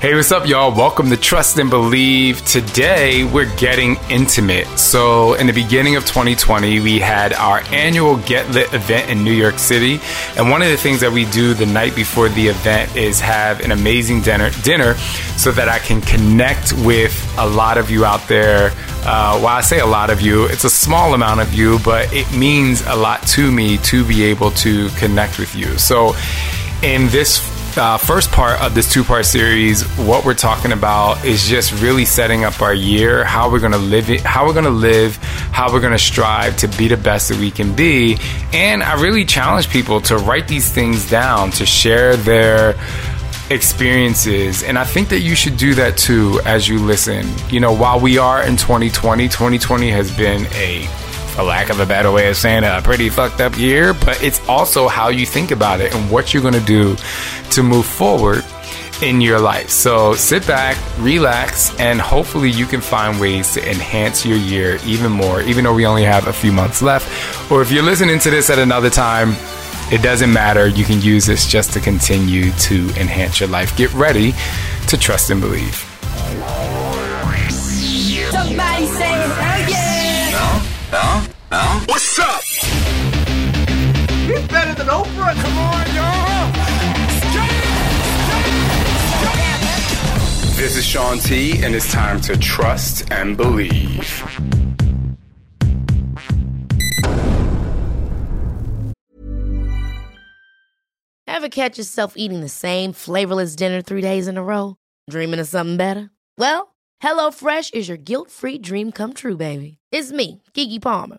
Hey, what's up, y'all? Welcome to Trust and Believe. Today, we're getting intimate. So, in the beginning of 2020, we had our annual Get Lit event in New York City. And one of the things that we do the night before the event is have an amazing dinner, dinner so that I can connect with a lot of you out there. Uh, while I say a lot of you, it's a small amount of you, but it means a lot to me to be able to connect with you. So, in this uh, first part of this two part series, what we're talking about is just really setting up our year, how we're going to live it, how we're going to live, how we're going to strive to be the best that we can be. And I really challenge people to write these things down, to share their experiences. And I think that you should do that too as you listen. You know, while we are in 2020, 2020 has been a for lack of a better way of saying it, a pretty fucked up year, but it's also how you think about it and what you're going to do to move forward in your life. So sit back, relax, and hopefully you can find ways to enhance your year even more, even though we only have a few months left. Or if you're listening to this at another time, it doesn't matter. You can use this just to continue to enhance your life. Get ready to trust and believe. Huh? Huh? What's up? He's better than Oprah. Come on, y'all. This is Shaun T, and it's time to trust and believe. Ever catch yourself eating the same flavorless dinner three days in a row? Dreaming of something better? Well, HelloFresh is your guilt free dream come true, baby. It's me, Keke Palmer.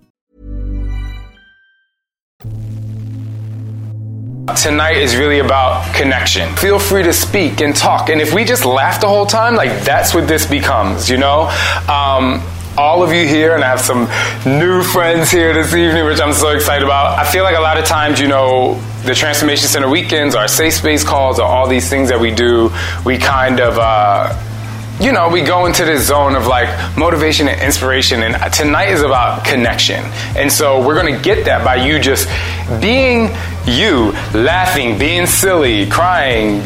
Tonight is really about connection. Feel free to speak and talk. And if we just laugh the whole time, like that's what this becomes, you know? Um, all of you here, and I have some new friends here this evening, which I'm so excited about. I feel like a lot of times, you know, the Transformation Center weekends, our safe space calls, or all these things that we do, we kind of, uh, you know, we go into this zone of like motivation and inspiration. And tonight is about connection. And so we're going to get that by you just being you, laughing, being silly, crying,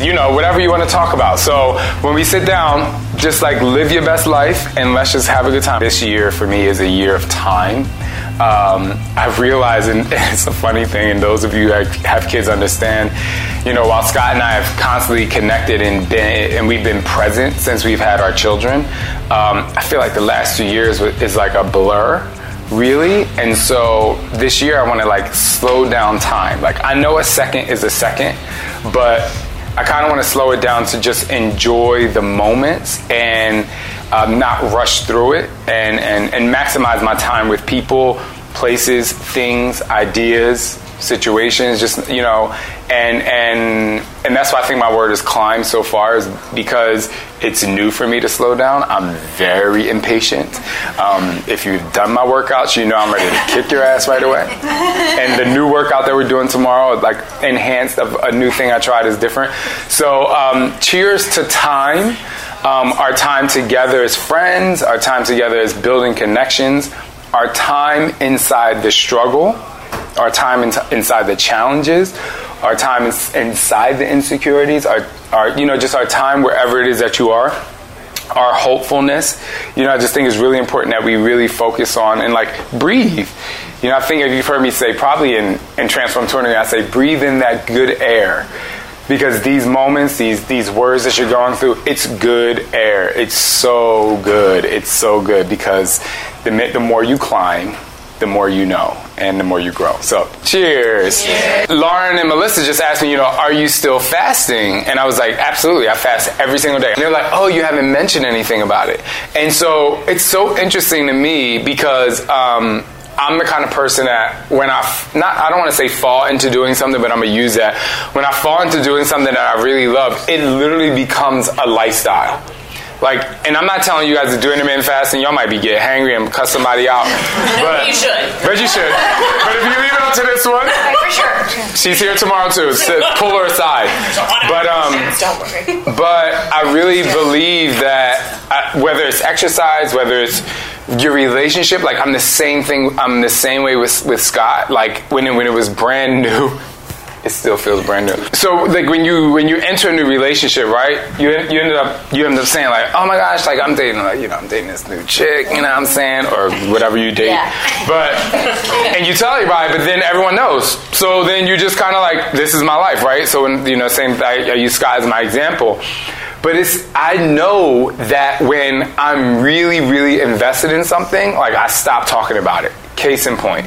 you know, whatever you want to talk about. So when we sit down, just like live your best life and let's just have a good time. This year for me is a year of time. Um, I've realized, and it's a funny thing, and those of you that have kids understand, you know, while Scott and I have constantly connected and been, and we've been present since we've had our children, um, I feel like the last two years is like a blur really. And so this year i want to like slow down time. Like i know a second is a second but i kind of want to slow it down to just enjoy the moments. And um, not rush through it and, and, and maximize my time with people places things ideas situations just you know and and and that's why i think my word is climb so far is because it's new for me to slow down. I'm very impatient. Um, if you've done my workouts you know i'm ready to kick your ass right away. And the new workout that we're doing tomorrow like enhanced of a new thing i tried is different. So um, cheers to time um, our time together as friends our time together as building connections our time inside the struggle our time in, inside the challenges, our time in, inside the insecurities, our, our, you know, just our time wherever it is that you are, our hopefulness. You know, I just think it's really important that we really focus on and like breathe. You know, I think if you've heard me say, probably in, in Transform Touring, I say, breathe in that good air. Because these moments, these these words that you're going through, it's good air. It's so good. It's so good because the the more you climb, the more you know and the more you grow. So, cheers. Lauren and Melissa just asked me, you know, are you still fasting? And I was like, absolutely. I fast every single day. And they're like, oh, you haven't mentioned anything about it. And so it's so interesting to me because um, I'm the kind of person that when I f- not I don't want to say fall into doing something, but I'm gonna use that. When I fall into doing something that I really love, it literally becomes a lifestyle. Like, and I'm not telling you guys to do intermittent fasting. Y'all might be get hangry and cuss somebody out, but You should. But you should. But if you leave it up to this one, For sure. she's here tomorrow too. So pull her aside. But um, Don't worry. but I really believe that uh, whether it's exercise, whether it's your relationship, like I'm the same thing. I'm the same way with with Scott. Like when it, when it was brand new. It still feels brand new. So, like when you when you enter a new relationship, right? You you ended up you end up saying like, oh my gosh, like I'm dating like you know I'm dating this new chick, you know what I'm saying, or whatever you date. Yeah. But and you tell everybody, but then everyone knows. So then you just kind of like, this is my life, right? So when you know, same I, I use Scott as my example. But it's I know that when I'm really really invested in something, like I stop talking about it. Case in point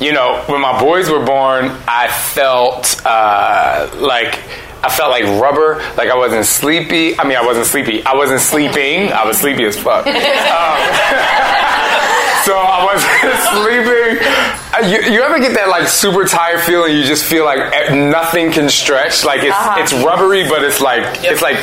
you know, when my boys were born, I felt uh, like I felt like rubber. Like I wasn't sleepy. I mean, I wasn't sleepy. I wasn't sleeping. I was sleepy as fuck. Um, so I wasn't sleeping. Uh, You, you ever get that like super tired feeling? You just feel like nothing can stretch. Like it's it's rubbery, but it's like it's like.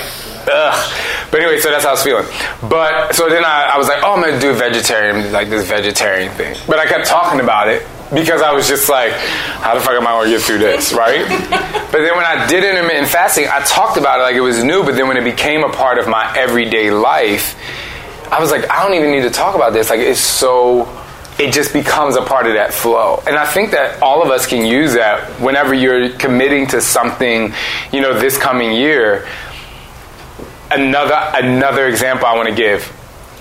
Ugh. But anyway, so that's how I was feeling. But so then I, I was like, oh, I'm gonna do vegetarian, like this vegetarian thing. But I kept talking about it because I was just like, how the fuck am I gonna get through this, right? but then when I did intermittent fasting, I talked about it like it was new. But then when it became a part of my everyday life, I was like, I don't even need to talk about this. Like it's so. It just becomes a part of that flow. And I think that all of us can use that whenever you're committing to something, you know, this coming year another another example I want to give.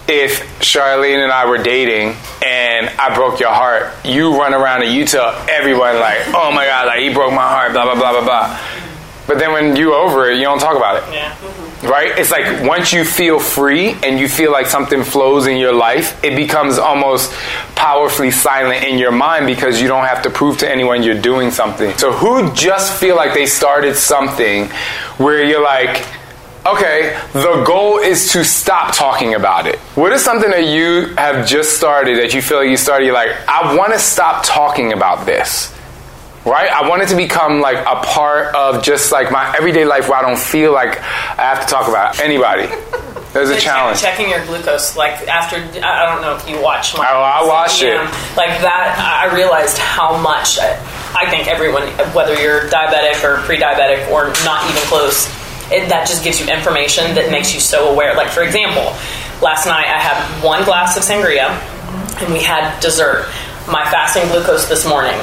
If Charlene and I were dating and I broke your heart, you run around and you tell everyone like, "Oh my god, like he broke my heart," blah blah blah blah blah. But then when you over it, you don't talk about it. Yeah. Mm-hmm. Right? It's like once you feel free and you feel like something flows in your life, it becomes almost powerfully silent in your mind because you don't have to prove to anyone you're doing something. So who just feel like they started something where you're like, okay, the goal is to stop talking about it. What is something that you have just started that you feel like you started, you're like, I want to stop talking about this? Right? I want it to become like a part of just like my everyday life where I don't feel like I have to talk about anybody. There's a Check- challenge. Checking your glucose, like after I I don't know if you watch. My Oh, I watched it. Like that, I realized how much. I I think everyone, whether you're diabetic or pre-diabetic or not even close, it, that just gives you information that makes you so aware. Like for example, last night I had one glass of sangria, and we had dessert. My fasting glucose this morning,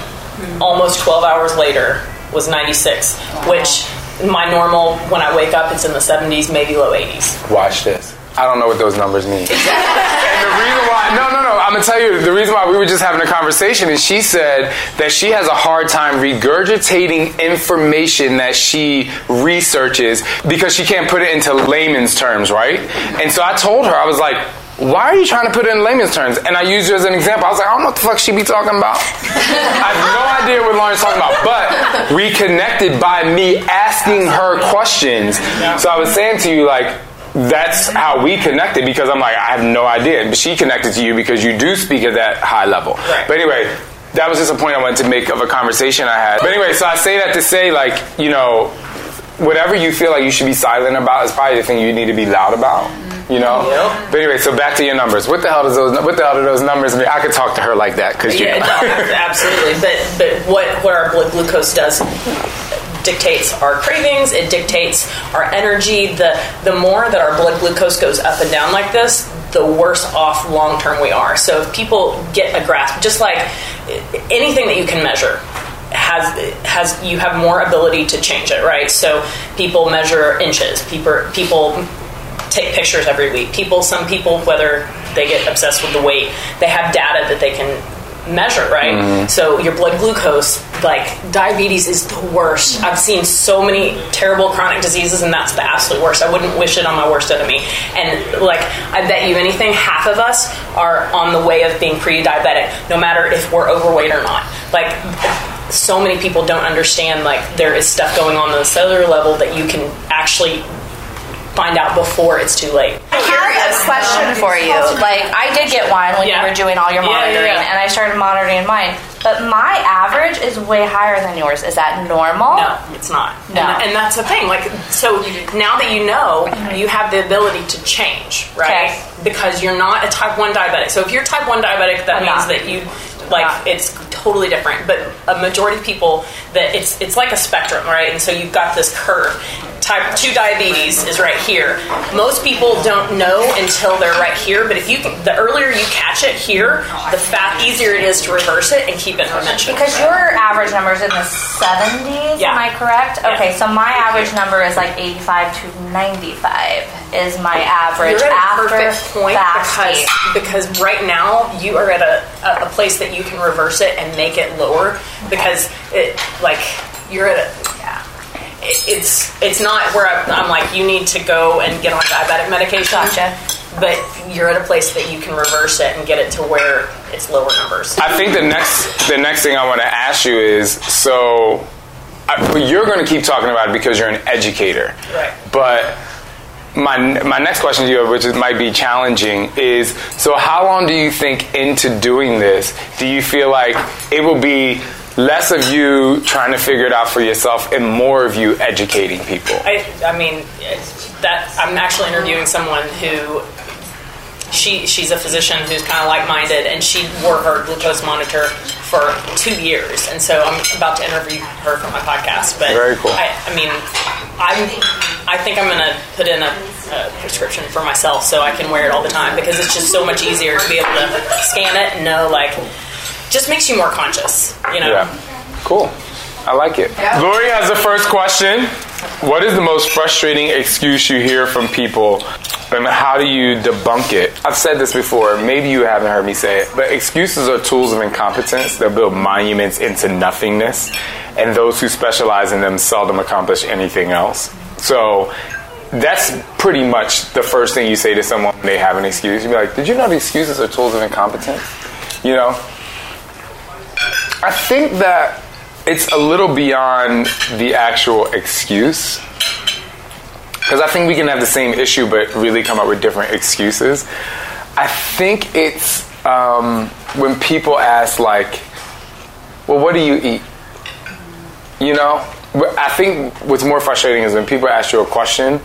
almost 12 hours later, was 96, which my normal when I wake up it's in the 70s, maybe low 80s. Watch this. I don't know what those numbers mean. and the reason why, no, no, no, I'm gonna tell you the reason why we were just having a conversation is she said that she has a hard time regurgitating information that she researches because she can't put it into layman's terms, right? And so I told her, I was like, why are you trying to put it in layman's terms? And I used her as an example. I was like, I don't know what the fuck she be talking about. I have no idea what Lauren's talking about. But we connected by me asking her questions. So I was saying to you, like, that's how we connected because I'm like, I have no idea. But she connected to you because you do speak at that high level. Right. But anyway, that was just a point I wanted to make of a conversation I had. But anyway, so I say that to say, like, you know, whatever you feel like you should be silent about is probably the thing you need to be loud about. You know. Yep. But anyway, so back to your numbers. What the hell does those? What the hell do those numbers mean? I could talk to her like that because you Yeah, know. no, absolutely. But but what what our blood glucose does dictates our cravings. It dictates our energy. The the more that our blood glucose goes up and down like this, the worse off long term we are. So if people get a grasp, just like anything that you can measure. Has has you have more ability to change it, right? So people measure inches. People people take pictures every week. People, some people, whether they get obsessed with the weight, they have data that they can measure, right? Mm-hmm. So your blood glucose, like diabetes is the worst. I've seen so many terrible chronic diseases, and that's the absolute worst. I wouldn't wish it on my worst enemy. And like, I bet you anything, half of us are on the way of being pre-diabetic, no matter if we're overweight or not. Like, so many people don't understand like there is stuff going on on the cellular level that you can actually find out before it's too late. I have a question for you. Like, I did get one when Yeah. you were doing all your Yeah, yeah, monitoring, yeah. and I started monitoring mine. But my average is way higher than yours. Is that normal? No, it's not. No. And, and that's the thing. Like, so now that you know, you have the ability to change, right? Okay. Because you're not a type 1 diabetic. So if you're type 1 diabetic, that I'm means not. that you, like, Not. it's totally different. But a majority of people, that it's, it's like a spectrum, right? And so you've got this curve. Type 2 diabetes is right here. Most people don't know until they're right here, but if you, the earlier you catch it here, the fat easier it is to reverse it and keep it remission. Because your average number is in the 70s, Yeah. am I correct? Yeah. Okay, so my average number is like 85 to 95 is my average You're at a perfect point fasting. because because right now you are at a, a, place that you can reverse it and make it lower because it like you're at a it's it's not where I'm, I'm like you need to go and get on diabetic medication. Gotcha. But you're at a place that you can reverse it and get it to where it's lower numbers. I think the next the next thing I want to ask you is so I, you're going to keep talking about it because you're an educator, Right. But my my next question to you, which is, might be challenging, is so how long do you think into doing this do you feel like it will be less of you trying to figure it out for yourself and more of you educating people? I, I mean, that I'm actually interviewing someone who she she's a physician who's kind of like minded, and she wore her glucose monitor for two years, and so I'm about to interview her for my podcast. But Very cool. I, I mean, I'm I think I'm gonna put in a prescription for myself so I can wear it all the time because it's just so much easier to be able to scan it and know like just makes you more conscious, you know. Yeah. Cool. I like it. Lori has the first question. What is the most frustrating excuse you hear from people? And how do you debunk it? I've said this before. Maybe you haven't heard me say it, but excuses are tools of incompetence that build monuments into nothingness, and those who specialize in them seldom accomplish anything else. So that's pretty much the first thing you say to someone when they have an excuse. You'd be like, Did you know the excuses are tools of incompetence? You know? I think that it's a little beyond the actual excuse. Because I think we can have the same issue but really come up with different excuses. I think it's um, when people ask, like, well, what do you eat? You know? I think what's more frustrating is when people ask you a question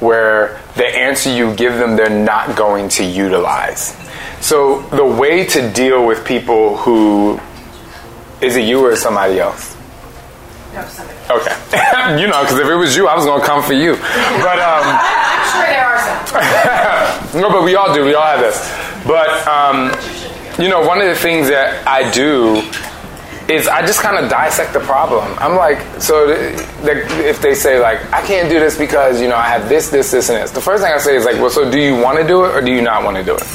where the answer you give them they're not going to utilize. So the way to deal with people who is it you or somebody else? No, somebody. Okay. you know, because if it was you, I was going to come for you. But, um, I'm sure there are some. no, but we all do. We all have this. But, um, you know, one of the things that I do is I just kind of dissect the problem. I'm like, so th- th- if they say, like, I can't do this because, you know, I have this, this, this, and this, the first thing I say is, like, well, so do you want to do it or do you not want to do it?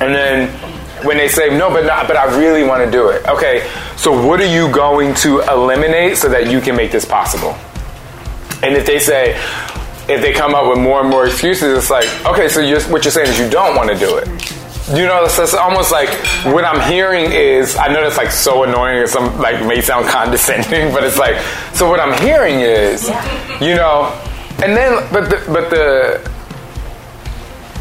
And then when they say no, but not, but I really want to do it. Okay, so what are you going to eliminate so that you can make this possible? And if they say, if they come up with more and more excuses, it's like, okay, so you're, what you're saying is you don't want to do it. You know, it's, it's almost like what I'm hearing is, I know that's like so annoying or some like may sound condescending, but it's like, so what I'm hearing is, you know, and then, but the, but the,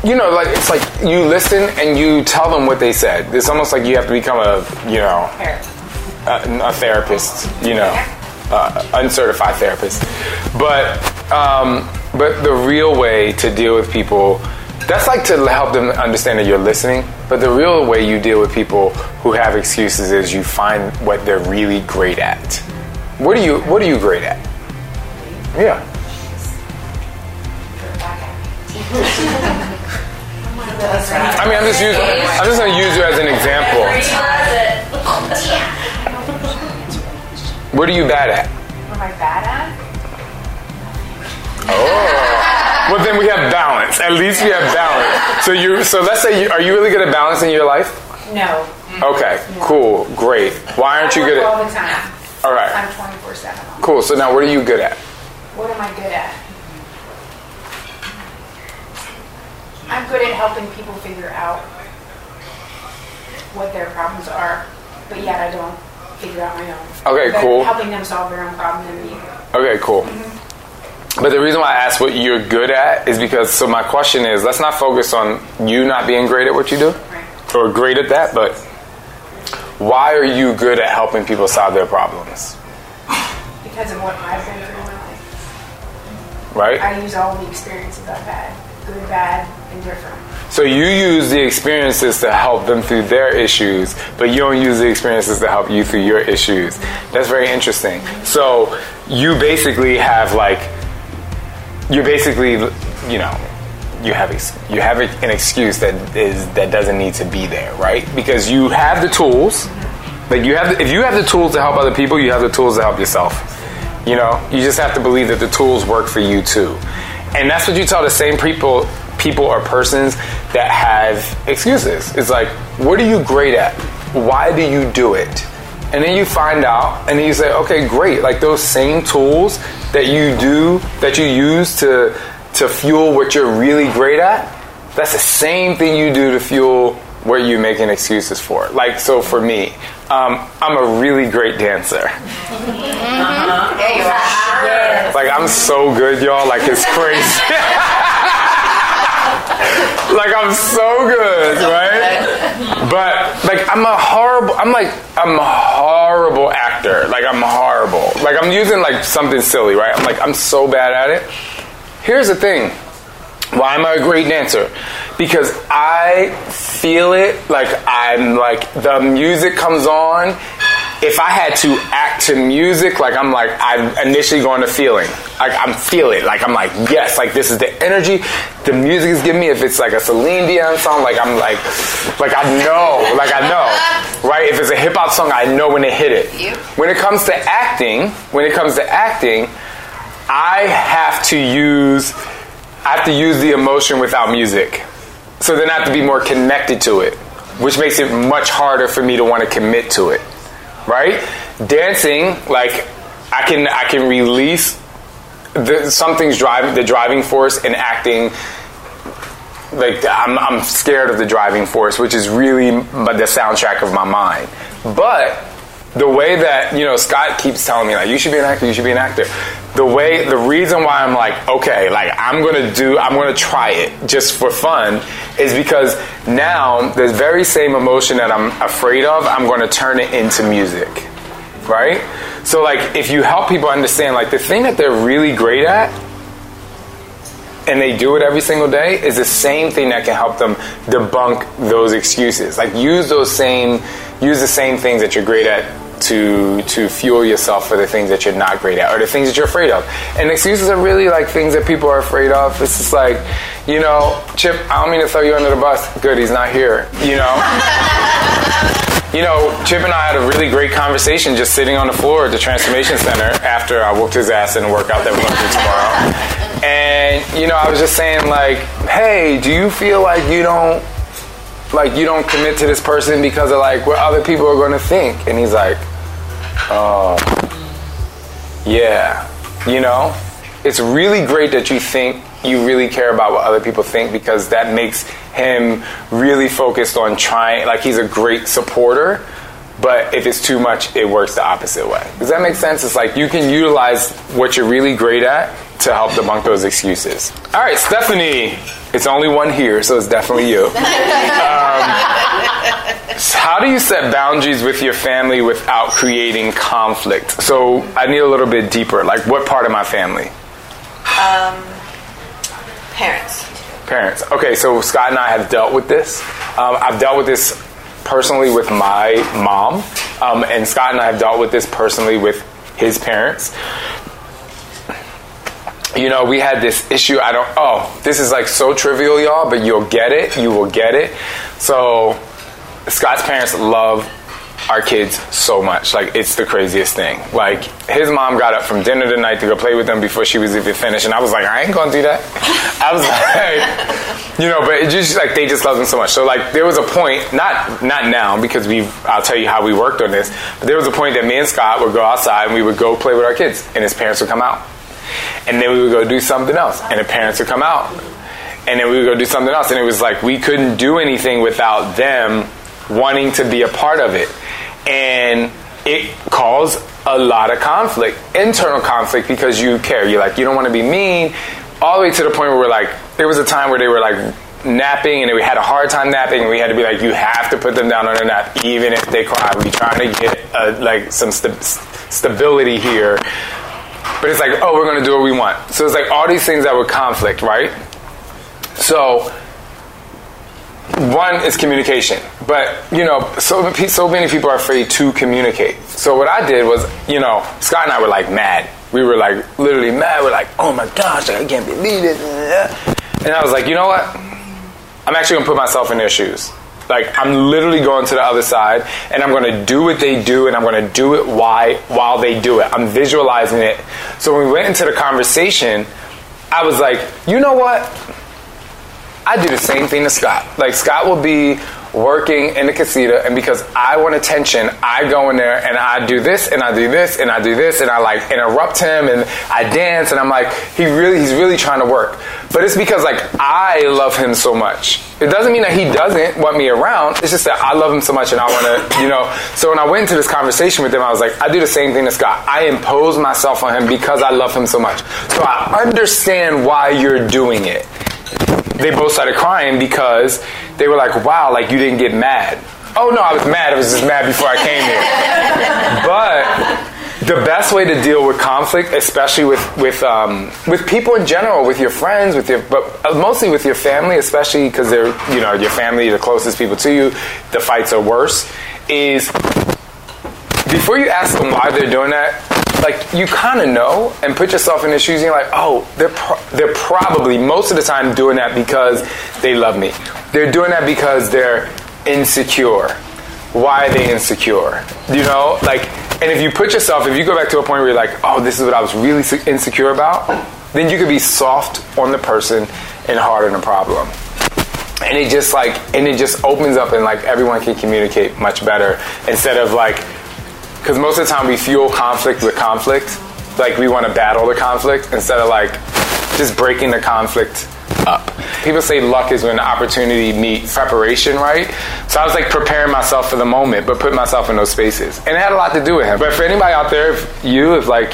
you know, like it's like you listen and you tell them what they said. It's almost like you have to become a, you know, a, a therapist, you know, uh, uncertified therapist. But um, but the real way to deal with people, that's like to help them understand that you're listening. But the real way you deal with people who have excuses is you find what they're really great at. What are you What are you great at? Yeah. I mean, I'm just using. I'm just going to use you as an example. What are you bad at? What am I bad at? Oh. Well, then we have balance. At least we have balance. So you. So let's say, you, are you really good at balancing your life? No. Okay, cool, great. Why aren't you good at? all the time. All right, I'm 24 7. cool. So now, what are you good at? What am I good at? I'm good at helping people figure out what their problems are, but yet I don't figure out my own. Okay, But cool. Helping them solve their own problem and me. Okay, cool. Mm-hmm. But the reason why I ask what you're good at is because, so my question is let's not focus on you not being great at what you do Right. or great at that, but why are you good at helping people solve their problems? Because of what I've been through in my life. Right? I use all the experiences I've had good, bad, different. So you use the experiences to help them through their issues, but you don't use the experiences to help you through your issues. That's very interesting. So you basically have like, you basically, you know, you have you have an excuse that is that doesn't need to be there, right? Because you have the tools. Like you have, if you have the tools to help other people, you have the tools to help yourself. You know, you just have to believe that the tools work for you too. And that's what you tell the same people people or persons that have excuses. It's like, what are you great at? Why do you do it? And then you find out and then you say, okay, great. Like those same tools that you do that you use to to fuel what you're really great at, that's the same thing you do to fuel what you're making excuses for. Like so for me, um, I'm a really great dancer. Like I'm so good, y'all. Like it's crazy. like I'm so good, right? But like I'm a horrible. I'm like I'm a horrible actor. Like I'm horrible. Like I'm using like something silly, right? I'm like I'm so bad at it. Here's the thing. Why am I a great dancer? Because I feel it. Like I'm like the music comes on. If I had to act to music, like I'm like I'm initially going to feeling. Like I'm feeling. Like I'm like yes. Like this is the energy the music is giving me. If it's like a Celine Dion song, like I'm like like I know. Like I know. Right? If it's a hip hop song, I know when to hit it. When it comes to acting, when it comes to acting, I have to use I have to use the emotion without music. So then I have to be more connected to it, which makes it much harder for me to want to commit to it. Right? Dancing, like I can I can release the, something's driving the driving force and acting like I'm, I'm scared of the driving force, which is really the soundtrack of my mind. But the way that you know Scott keeps telling me like you should be an actor, you should be an actor. The way, the reason why I'm like okay, like I'm gonna do, I'm gonna try it just for fun, is because now the very same emotion that I'm afraid of, I'm gonna turn it into music, right? So like if you help people understand like the thing that they're really great at and they do it every single day is the same thing that can help them debunk those excuses. Like use those same use the same things that you're great at to to fuel yourself for the things that you're not great at or the things that you're afraid of. And excuses are really like things that people are afraid of. It's just like, you know, Chip, I don't mean to throw you under the bus. Good, he's not here. You know? You know, Chip and I had a really great conversation just sitting on the floor at the Transformation Center after I whooped his ass in the workout that we're going to do tomorrow. And, you know, I was just saying, like, hey, do you feel like you don't, like, you don't commit to this person because of, like, what other people are going to think? And he's like, oh, yeah. You know, it's really great that you think you really care about what other people think because that makes him really focused on trying like he's a great supporter but if it's too much it works the opposite way. Does that make sense? It's like you can utilize what you're really great at to help debunk those excuses all right stephanie it's only one here so it's definitely you um, how do you set boundaries with your family without creating conflict so i need a little bit deeper like what part of my family Um, parents. Parents. Okay, so Scott and I have dealt with this. Um, I've dealt with this personally with my mom, um, and Scott and I have dealt with this personally with his parents. You know, we had this issue. I don't. Oh, this is like so trivial, y'all, but you'll get it. You will get it. So, Scott's parents love our kids so much. Like it's the craziest thing. Like his mom got up from dinner tonight to go play with them before she was even finished, and I was like, I ain't gonna do that. I was like, you know, but it just like they just love them so much. So like there was a point, not not now because we I'll tell you how we worked on this, but there was a point that me and Scott would go outside and we would go play with our kids, and his parents would come out, and then we would go do something else, and the parents would come out, and then we would go do something else, and it was like we couldn't do anything without them wanting to be a part of it. And it caused a lot of conflict, internal conflict, because you care. You're like, you don't want to be mean, all the way to the point where we're like, there was a time where they were like napping and we had a hard time napping. And we had to be like you have to put them down on a nap even if they cry. We're trying to get uh, like some st- stability here but it's like oh we're going to do what we want. So it's like all these things that would conflict right? So one is communication. But you know so, so many people are afraid to communicate. So what i did was you know scott and i were like mad. We were like literally mad. We're like oh my gosh i can't believe it. And i was like you know what? I'm actually to put myself in their shoes like i'm literally going to the other side and i'm going to do what they do and i'm going to do it why while they do it. I'm visualizing it. So when we went into the conversation i was like you know what? I do the same thing to Scott. Like Scott will be working in the casita, and because I want attention, I go in there and I do this and I do this and I do this and I like interrupt him and I dance and I'm like, he really, he's really trying to work. But it's because like I love him so much. It doesn't mean that he doesn't want me around. It's just that I love him so much and I want to, you know. So when I went into this conversation with him, I was like, I do the same thing to Scott. I impose myself on him because I love him so much. So I understand why you're doing it they both started crying because they were like, wow, like you didn't get mad. Oh no, I was mad. I was just mad before I came here. but the best way to deal with conflict, especially with with um, with people in general, with your friends, with your but mostly with your family, especially because they're you know your family, the closest people to you, the fights are worse. Is before you ask them why they're doing that, like you kind of know and put yourself in their shoes and you're like oh they're, pro- they're probably most of the time doing that because they love me. They're doing that because they're insecure. Why are they insecure? You know? Like and if you put yourself if you go back to a point where you're like oh this is what i was really insecure about then you could be soft on the person and hard on the problem. And it just like and it just opens up and like everyone can communicate much better instead of like because most of the time we fuel conflict with conflict. Like we want to battle the conflict instead of like just breaking the conflict up. People say luck is when opportunity meets preparation, right? So I was like preparing myself for the moment, but putting myself in those spaces. And it had a lot to do with him. But for anybody out there, if you, if like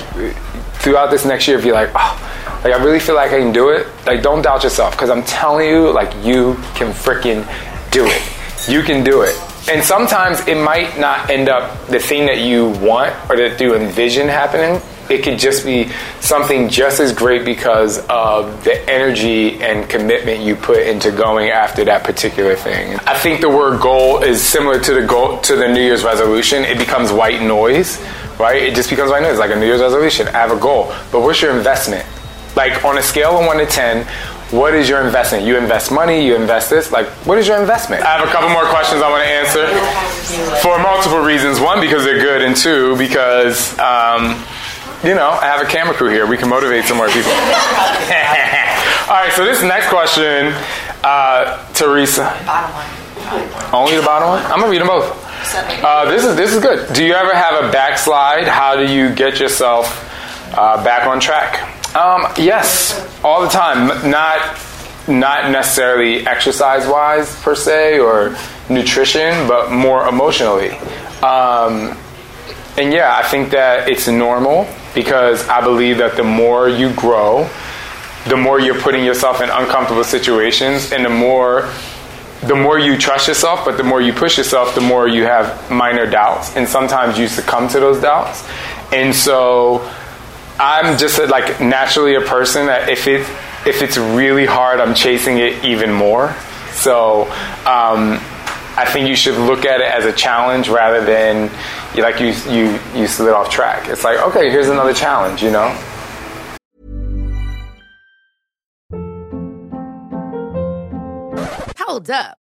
throughout this next year, if you're like, oh, like I really feel like I can do it, like don't doubt yourself. Because I'm telling you, like you can freaking do it. You can do it. And sometimes it might not end up the thing that you want or that you envision happening. It could just be something just as great because of the energy and commitment you put into going after that particular thing. I think the word goal is similar to the goal to the New Year's resolution. It becomes white noise, right? It just becomes white noise, like a New Year's resolution. I have a goal, but what's your investment? Like on a scale of one to ten, what is your investment? You invest money, you invest this. Like, what is your investment? I have a couple more questions I want to answer for multiple reasons. One, because they're good, and two, because, um, you know, I have a camera crew here. We can motivate some more people. All right, so this next question, uh, Teresa. Bottom one. Only the bottom one? I'm gonna read them both. Uh, this is this is good. Do you ever have a backslide? How do you get yourself uh, back on track? Um, yes, all the time. Not not necessarily exercise wise per se or nutrition, but more emotionally. Um, and yeah, I think that it's normal because I believe that the more you grow, the more you're putting yourself in uncomfortable situations, and the more the more you trust yourself, but the more you push yourself, the more you have minor doubts, and sometimes you succumb to those doubts. And so I'm just a, like naturally a person that if it if it's really hard, I'm chasing it even more. So um, I think you should look at it as a challenge rather than like you you you slid off track. It's like okay, here's another challenge, you know. Hold up.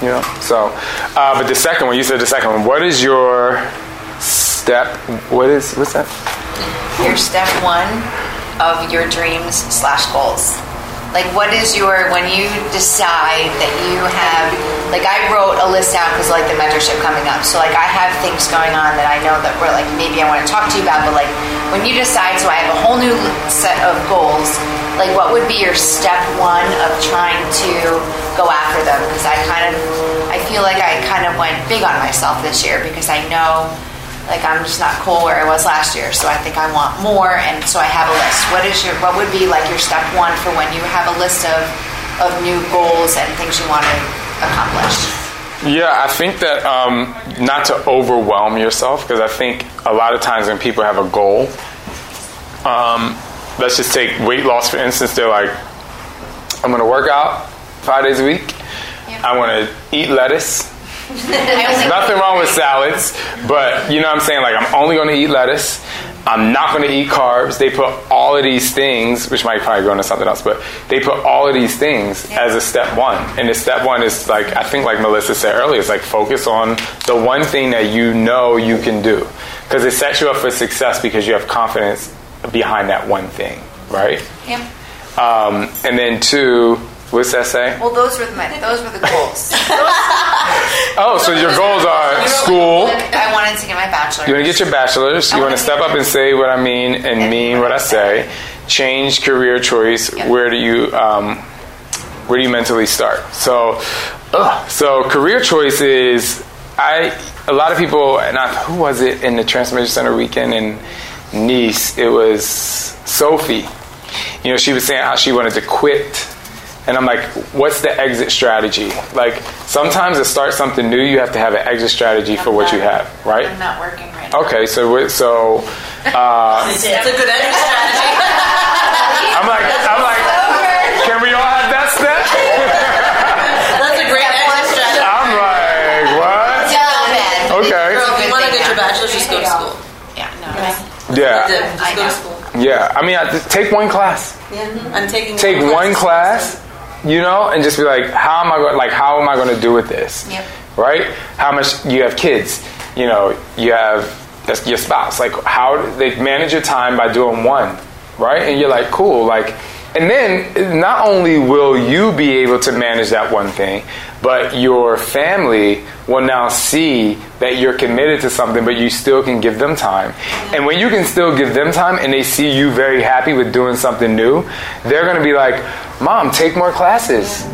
You know, so, uh, but the second one, you said the second one. What is your step? What is what's that? Your step one of your dreams slash goals. Like, what is your when you decide that you have? Like, I wrote a list out because like the mentorship coming up. So like, I have things going on that I know that we're like maybe I want to talk to you about. But like, when you decide, so I have a whole new set of goals. Like, what would be your step one of trying to go after them? Because I kind of, I feel like I kind of went big on myself this year because I know like I'm just not cool where I was last year. So I think I want more, and so I have a list. What is your what would be like your step one for when you have a list of of new goals and things you want to accomplish? Yeah, I think that um, not to overwhelm yourself because I think a lot of times when people have a goal, um, let's just take weight loss for instance. They're like, I'm going to work out five days a week. I want to eat lettuce. Nothing wrong with salads, but you know what I'm saying? Like, I'm only going to eat lettuce. I'm not going to eat carbs. They put all of these things, which might probably go into something else, but they put all of these things as a step one. And the step one is like, I think, like Melissa said earlier, it's like focus on the one thing that you know you can do. Because it sets you up for success because you have confidence behind that one thing, right? Yep. Um, and then two, what's that say? Well, those were my those were the goals. Oh, so your goals are school. I wanted to get my bachelor's. You want to get your bachelor's. You want to step up and say what I mean and mean what I say. Change career choice. Where do you um, where do you mentally start? So, ugh, so career choice is I. A lot of people, and I, who was it in the Transformation Center weekend in Nice? It was Sophie. You know, she was saying how she wanted to quit and I'm like, what's the exit strategy? Like, sometimes to start something new, you have to have an exit strategy for what you have, right? I'm not working right now. Okay, so we- so uh, It's a good exit strategy. I'm like, I'm like, can we all have that step? That's a great exit strategy. I'm like, what? Okay. Girl, if you want to get your bachelor's, just go to school. Yeah, no. Yeah, Just go to school. yeah. I mean, I, take one class. Yeah, I'm taking Take one class, you know, and just be like, how am I going? Like, how am I going to do with this? Yep. right? How much you have kids, you know, you have that's your spouse. Like how they manage your time by doing one, right? And you're like, cool, like. And then not only will you be able to manage that one thing, but your family will now see that you're committed to something, but you still can give them time. And when you can still give them time and they see you very happy with doing something new, they're going to be like, "Mom, take more classes."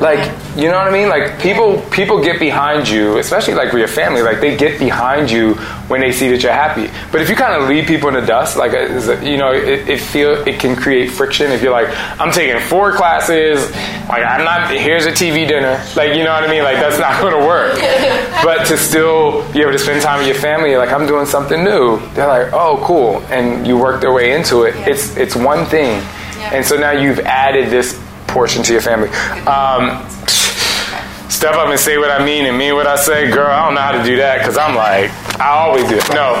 Like, you know what I mean? Like people people get behind you, especially like with your family, like they get behind you when they see that you're happy. But if you kind of leave people in the dust, like uh, you know, it, it feel it can create friction if you're like, I'm taking four classes, like I'm not here's a TV dinner. Like, you know what I mean? Like that's not gonna work. But to still be able to spend time with your family, like, I'm doing something new. They're like, oh cool. And you work their way into it. It's it's one thing. And so now you've added this portion to your family. Um, step up and say what I mean and mean what I say, girl. I don't know how to do that because I'm like, I always do. No,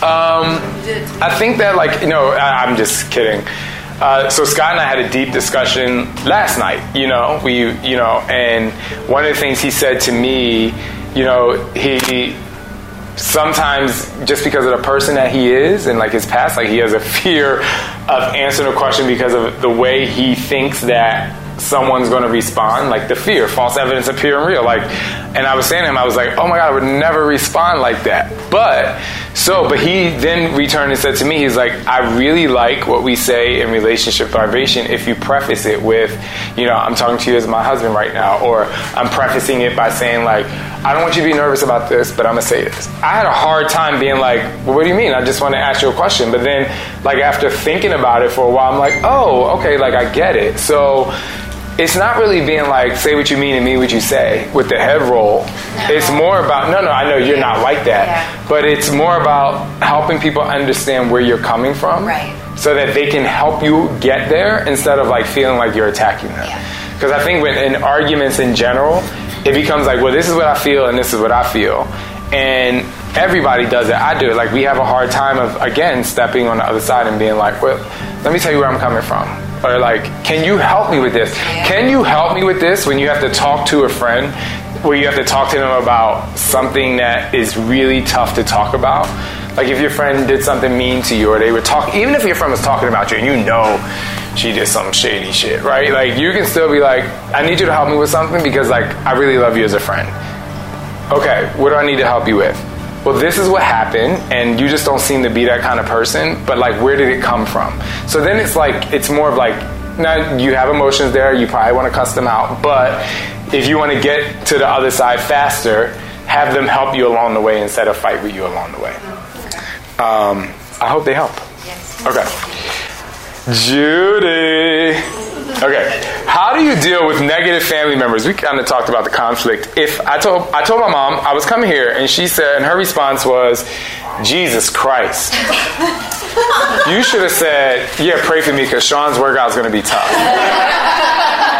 um, I think that like you know, I, I'm just kidding. Uh, so Scott and I had a deep discussion last night. You know, we you know, and one of the things he said to me, you know, he sometimes just because of the person that he is and like his past, like he has a fear of answering a question because of the way he thinks that someone's going to respond, like the fear, false evidence appearing real. Like, and I was saying to him, I was like, oh my God, I would never respond like that. But, so, but he then returned and said to me, he's like, I really like what we say in relationship vibration if you preface it with, you know, I'm talking to you as my husband right now, or I'm prefacing it by saying, like, I don't want you to be nervous about this, but I'm gonna say this. I had a hard time being like, well, what do you mean? I just want to ask you a question. But then, like, after thinking about it for a while, I'm like, oh, okay, like, I get it. So, it's not really being like say what you mean and mean what you say with the head roll. It's more about no, no. I know you're not like that, Yeah. but it's more about helping people understand where you're coming from, Right. So that they can help you get there instead of like feeling like you're attacking them. Yeah. Because I think when in arguments in general, it becomes like, well, this is what I feel and this is what I feel, and everybody does it. I do it. Like we have a hard time of again stepping on the other side and being like, well, let me tell you where I'm coming from. Or like, can you help me with this? Can you help me with this when you have to talk to a friend where you have to talk to them about something that is really tough to talk about? Like if your friend did something mean to you or they were talking, even if your friend was talking about you and you know she did some shady shit, right? Like you can still be like, I need you to help me with something because like I really love you as a friend. Okay, what do I need to help you with? Well, this is what happened, and you just don't seem to be that kind of person, but like, where did it come from? So then it's like, it's more of like, now you have emotions there, you probably want to cuss them out, but if you want to get to the other side faster, have them help you along the way instead of fight with you along the way. Um, I hope they help. Okay. Judy. Okay. How do you deal with negative family members? We kind of talked about the conflict. If I told I told my mom I was coming here and she said and her response was, Jesus Christ. you should have said, Yeah, pray for me because Shaun's workout is gonna be tough.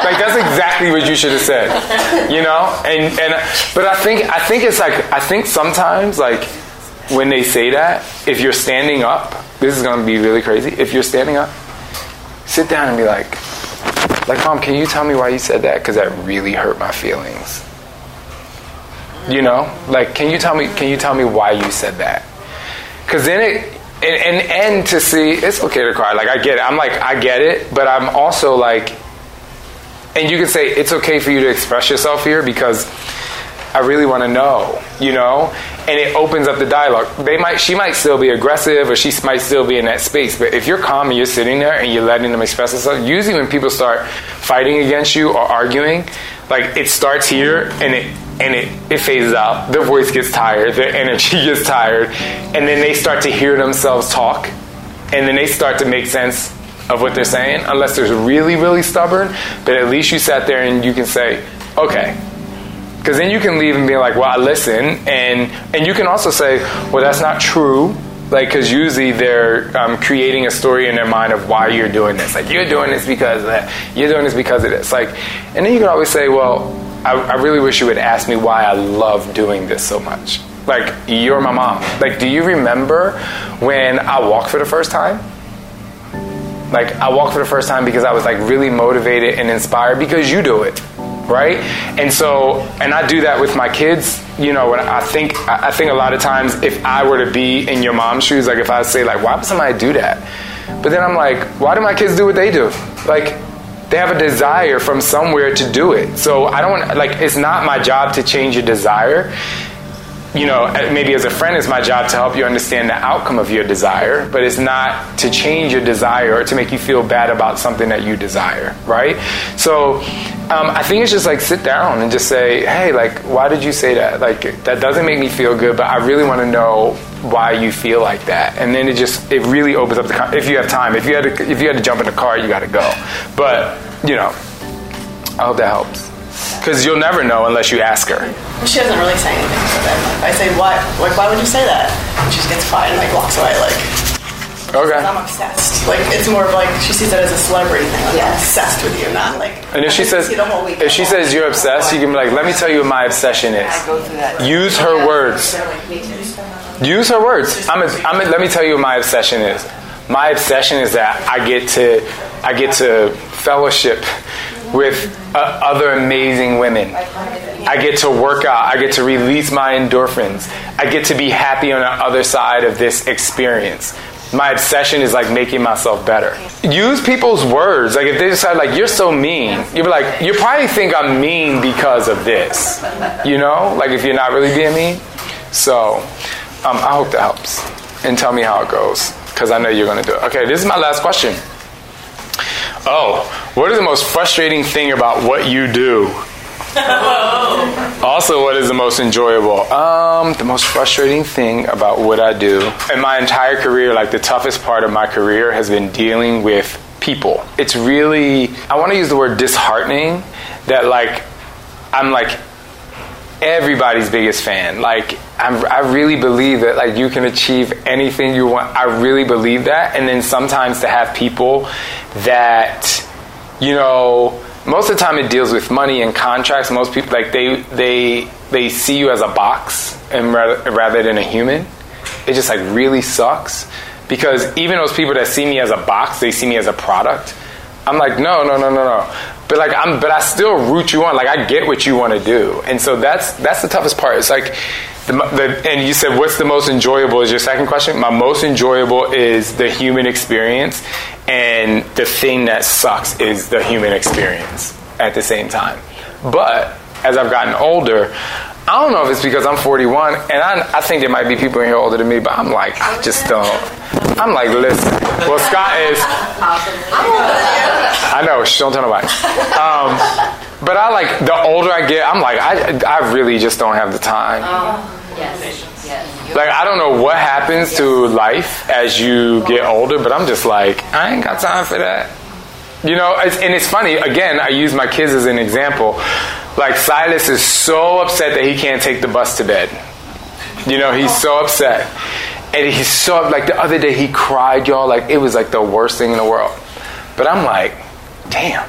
like that's exactly what you should have said. You know? And and but I think I think it's like I think sometimes like when they say that, if you're standing up, this is gonna be really crazy. If you're standing up, sit down and be like, like, mom, can you tell me why you said that? Because that really hurt my feelings. You know, like, can you tell me? Can you tell me why you said that? Because then it and, and and to see, it's okay to cry. Like I get it. I'm like I get it, but I'm also like, and you can say it's okay for you to express yourself here because I really want to know, you know? And it opens up the dialogue. They might she might still be aggressive or she might still be in that space, but if you're calm and you're sitting there and you're letting them express themselves, usually when people start fighting against you or arguing, like it starts here and it and it, it phases out. Their voice gets tired, their energy gets tired, and then they start to hear themselves talk, and then they start to make sense of what they're saying, unless they're really, really stubborn. But at least you sat there and you can say, okay, because then you can leave and be like, well, I listen, and and you can also say, well, that's not true. Like, because usually they're um, creating a story in their mind of why you're doing this. Like, you're doing this because of that. You're doing this because of this. Like, and then you can always say, well, I, I really wish you would ask me why I love doing this so much. Like, you're my mom. Like, do you remember when I walked for the first time? Like I walked for the first time because I was like really motivated and inspired because you do it, right? And so, and I do that with my kids. You know, when I think, I think a lot of times if I were to be in your mom's shoes, like if I say like, why would somebody do that? But then I'm like, why do my kids do what they do? Like, they have a desire from somewhere to do it. So I don't like. It's not my job to change your desire you know, maybe as a friend, it's my job to help you understand the outcome of your desire, but it's not to change your desire or to make you feel bad about something that you desire, right? So um, I think it's just like sit down and just say, hey, like, why did you say that? Like, that doesn't make me feel good, but I really want to know why you feel like that. And then it just, it really opens up the, con- if you have time. If you had to, if you had to jump in the car, you got to go. But, you know, I hope that helps. Because you'll never know unless you ask her. She doesn't really say anything. So then I say, "Why? Like, why would you say that?" And she just gets quiet and like walks away. Like, Okay. I'm obsessed. Like, it's more of like she sees it as a celebrity thing. Like, I'm obsessed with you, not like. And if she I can says, see the whole week. if she says you're obsessed, you can be like, let me tell you what my obsession is. Use her words. Use her words. I'm a, I'm a, let me tell you what my obsession is. My obsession is that I get to, I get to fellowship with uh, other amazing women. I get to work out. I get to release my endorphins. I get to be happy on the other side of this experience. My obsession is like making myself better. Use people's words. Like if they decide like you're so mean, you'll be like, you probably think I'm mean because of this. You know? Like if you're not really being mean. So um, I hope that helps. And tell me how it goes. Because I know you're gonna do it. Okay, this is my last question. Oh, what is the most frustrating thing about what you do? Also, what is the most enjoyable? Um, the most frustrating thing about what I do in my entire career, like the toughest part of my career, has been dealing with people. It's really, I want to use the word disheartening that like, I'm like everybody's biggest fan. Like, I'm, i really believe that like you can achieve anything you want. I really believe that. And then sometimes to have people that, you know, most of the time it deals with money and contracts. Most people like they they they see you as a box and rather, rather than a human. It just like really sucks because even those people that see me as a box, they see me as a product. I'm like, no, no, no, no, no. But like, I'm, but I still root you on. Like, I get what you want to do, and so that's that's the toughest part. It's like, the, the, and you said, what's the most enjoyable? Is your second question? My most enjoyable is the human experience, and the thing that sucks is the human experience at the same time. But as I've gotten older, I don't know if it's because I'm 41, and I, I think there might be people in here older than me, but I'm like, I just don't. I'm like, listen. Well, Scott is. I know. Shh, don't tell nobody. Um, but I like the older I get, I'm like, I, I really just don't have the time. Oh, yes. Like I don't know what happens to life as you get older, but I'm just like, I ain't got time for that. You know, and it's funny. Again, I use my kids as an example. Like Silas is so upset that he can't take the bus to bed. You know, he's so upset. And he's so like the other day he cried, y'all, like it was like the worst thing in the world. But I'm like, damn.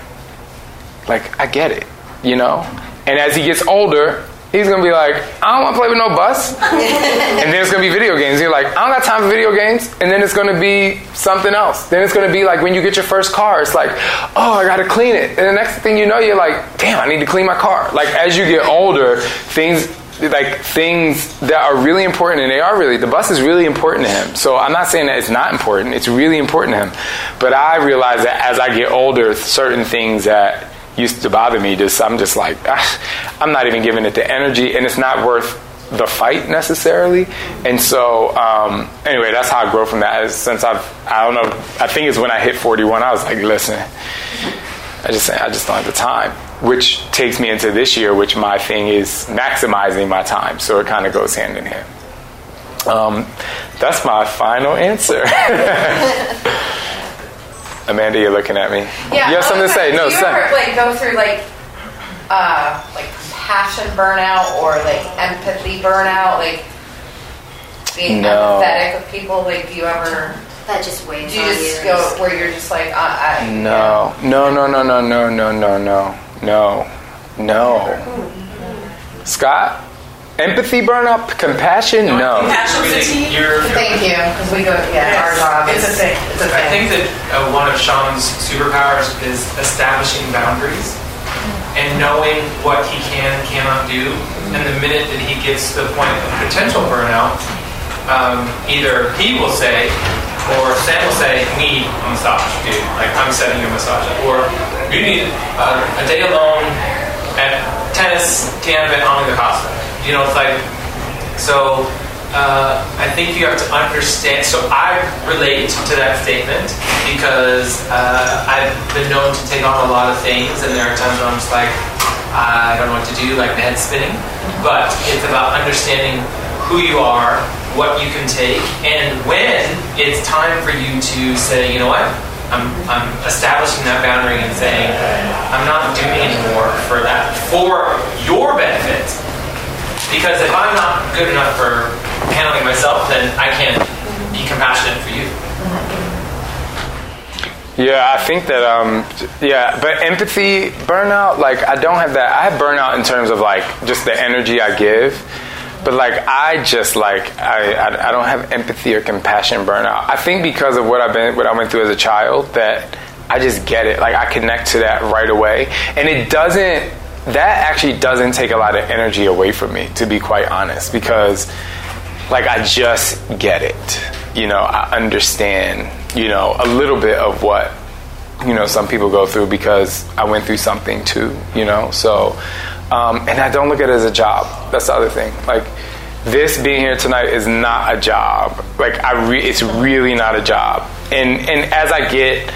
Like I get it, you know? And as he gets older, he's gonna be like, I don't wanna play with no bus. and then it's gonna be video games. You're like, I don't got time for video games. And then it's gonna be something else. Then it's gonna be like when you get your first car, it's like, oh, I gotta clean it. And the next thing you know, you're like, damn, I need to clean my car. Like as you get older, things like things that are really important and they are really the bus is really important to him so i'm not saying that it's not important it's really important to him but i realize that as i get older certain things that used to bother me just i'm just like ah, i'm not even giving it the energy and it's not worth the fight necessarily and so um, anyway that's how i grow from that since i've i don't know i think it's when i hit 41 i was like listen i just i just don't have the time which takes me into this year, which my thing is maximizing my time. So it kind of goes hand in hand. Um, that's my final answer. Amanda, you're looking at me. Yeah, you have something to say? No, do you ever like go through like uh like passion burnout or like empathy burnout, like being No. empathetic with people? Like, do you ever? That just weighs Do you on just you. go where you're just like, uh, I, No, no, no, no, no, no, no, no, no, no, no. Scott, empathy burnout, compassion, no. Thank you, because we go. Yeah, our job. It's a thing. It's a I thing. I think that uh, one of Shaun's superpowers is establishing boundaries and knowing what he can and cannot do. And the minute that he gets to the point of potential burnout, um, either he will say, or Sam will say, "We need a massage, dude. Like I'm setting you a massage, up." or you need uh, a day alone at tennis camp at the Costa." You know, like so. Uh, I think you have to understand. So I relate to that statement because uh, I've been known to take on a lot of things, and there are times where I'm just like, I don't know what to do, like the head spinning. But it's about understanding who you are, what you can take, and when it's time for you to say, you know what, I'm, I'm establishing that boundary and saying, I'm not doing anymore for that, for your benefit. Because if I'm not good enough for handling myself, then I can't be compassionate for you. Yeah, I think that um yeah, but empathy burnout like I don't have that. I have burnout in terms of like just the energy I give. But like I just like I, I I don't have empathy or compassion burnout. I think because of what I've been what I went through as a child that I just get it. Like I connect to that right away. And it doesn't that actually doesn't take a lot of energy away from me to be quite honest because like I just get it. You know, I understand, you know, a little bit of what, you know, some people go through because I went through something too, you know. So, um, and I don't look at it as a job. That's the other thing. Like, this being here tonight is not a job. Like, I re- it's really not a job. And and as I get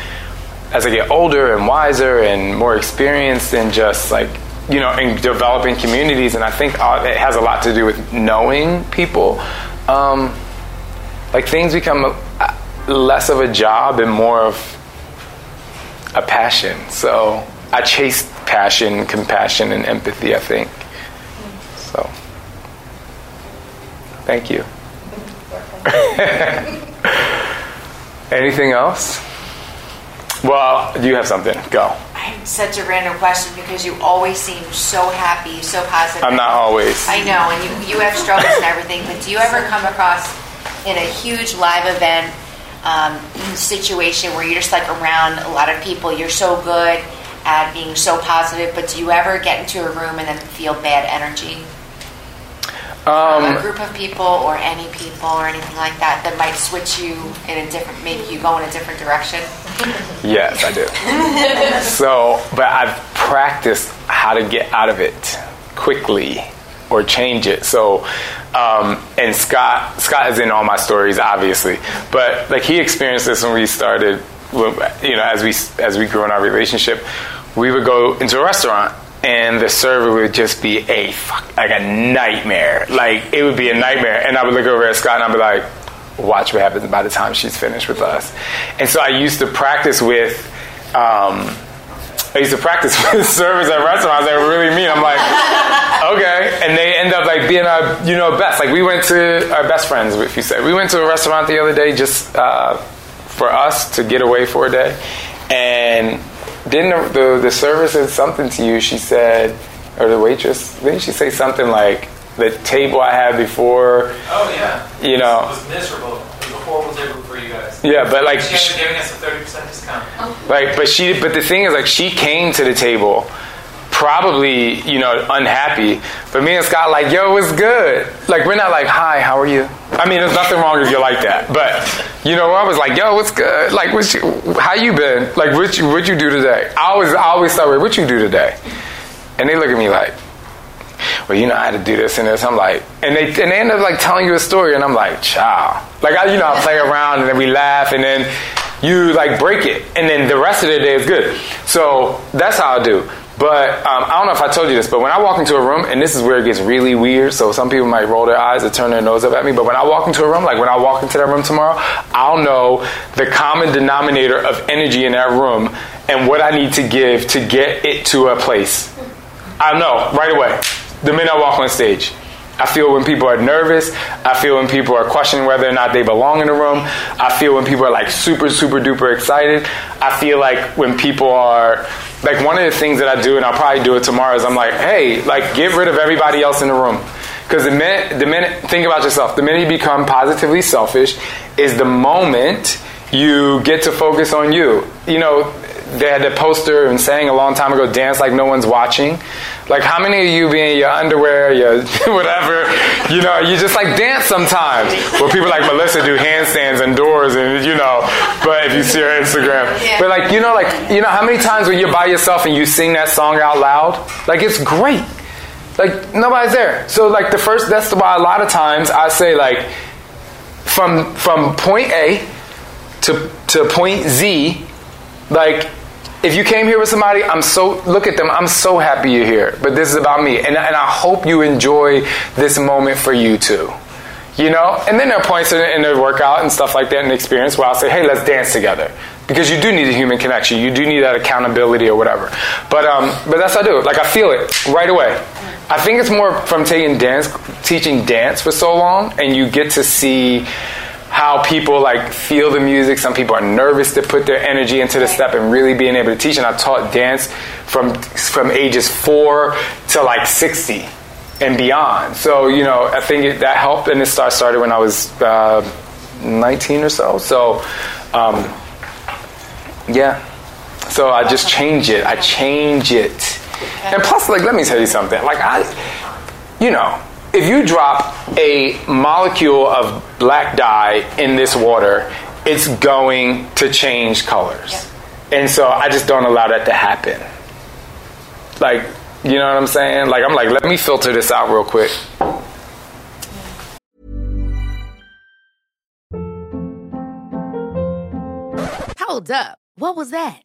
as I get older and wiser and more experienced and just like you know in developing communities and I think uh, it has a lot to do with knowing people um, like things become less of a job and more of a passion. So I chase passion, compassion, and empathy. I think. So, thank you. Anything else? Well, do you have something? Go. Such a random question because you always seem so happy, so positive. I'm not always. I know, and you, you have struggles and everything, but do you ever come across in a huge live event um, situation where you're just like around a lot of people, you're so good at being so positive, but do you ever get into a room and then feel bad energy? Um, a group of people or any people or anything like that that might switch you in a different, make you go in a different direction? Yes, I do. so, but I've practiced how to get out of it quickly or change it. So, um, and Scott, Scott is in all my stories, obviously, but like he experienced this when we started, you know, as we as we grew in our relationship, we would go into a restaurant and the server would just be a fuck, like a nightmare. Like it would be a nightmare, and I would look over at Scott and I'd be like, "Watch what happens by the time she's finished with us." And so I used to practice with. Um, I used to practice with servers at restaurants that were really mean. I'm like, okay, and they end up like being our, you know, best. Like we went to our best friends, if you say. We went to a restaurant the other day just uh, for us to get away for a day, and didn't the, the, the server said something to you? She said, or the waitress, didn't she say something like, the table I had before? Oh yeah. You know. It was miserable. It was a horrible table for you guys. Yeah, but like she ended giving us a thirty percent discount. Like, but she, but the thing is, like, she came to the table probably, you know, unhappy. But me and Scott, like, yo, it's good. Like, we're not like, hi, how are you? I mean, there's nothing wrong if you're like that. But, you know, I was like, yo, what's good? Like, you, how you been? Like, what you, what you do today? I always, I always start with, what you do today? And they look at me like, well, you know, I had to do this and this. I'm like, and they, and they end up like telling you a story, and I'm like, child. Like, I, you know, I play around and then we laugh, and then you like break it, and then the rest of the day is good. So that's how I do. But um, I don't know if I told you this, but when I walk into a room, and this is where it gets really weird, so some people might roll their eyes or turn their nose up at me, but when I walk into a room, like when I walk into that room tomorrow, I'll know the common denominator of energy in that room and what I need to give to get it to a place. I know right away, the minute I walk on stage. I feel when people are nervous. I feel when people are questioning whether or not they belong in the room. I feel when people are like super, super duper excited. I feel like when people are like one of the things that I do, and I'll probably do it tomorrow, is I'm like, hey, like get rid of everybody else in the room. Because the minute, the minute, think about yourself. The minute you become positively selfish, is the moment you get to focus on you. You know, they had a poster and saying a long time ago, dance like no one's watching. Like, how many of you be in your underwear, your whatever, you know, you just like dance sometimes. Well, people like Melissa do handstands indoors and, you know, but if you see her Instagram. Yeah. But like, you know, like, you know, how many times when you're by yourself and you sing that song out loud? Like, it's great. Like, nobody's there. So, like, the first, that's why a lot of times I say, like, from, from point A to, to point Z, like if you came here with somebody, I'm so look at them. I'm so happy you're here. But this is about me, and, and I hope you enjoy this moment for you too. You know, and then there are points in, in the workout and stuff like that and experience where I'll say, "Hey, let's dance together," because you do need a human connection. You do need that accountability or whatever. But um, but that's how I do it. Like I feel it right away. I think it's more from taking dance, teaching dance for so long, and you get to see how people like feel the music. Some people are nervous to put their energy into the step and really being able to teach. And I taught dance from from ages four to like sixty and beyond. So you know, I think it, that helped, and it start, started when I was uh, nineteen or so. So um, yeah, so I just change it. I change it, and plus, like, let me tell you something. Like I, you know if you drop a molecule of black dye in this water, it's going to change colors. Yeah. And so I just don't allow that to happen. Like, you know what I'm saying? Like, I'm like, let me filter this out real quick. Hold up. What was that?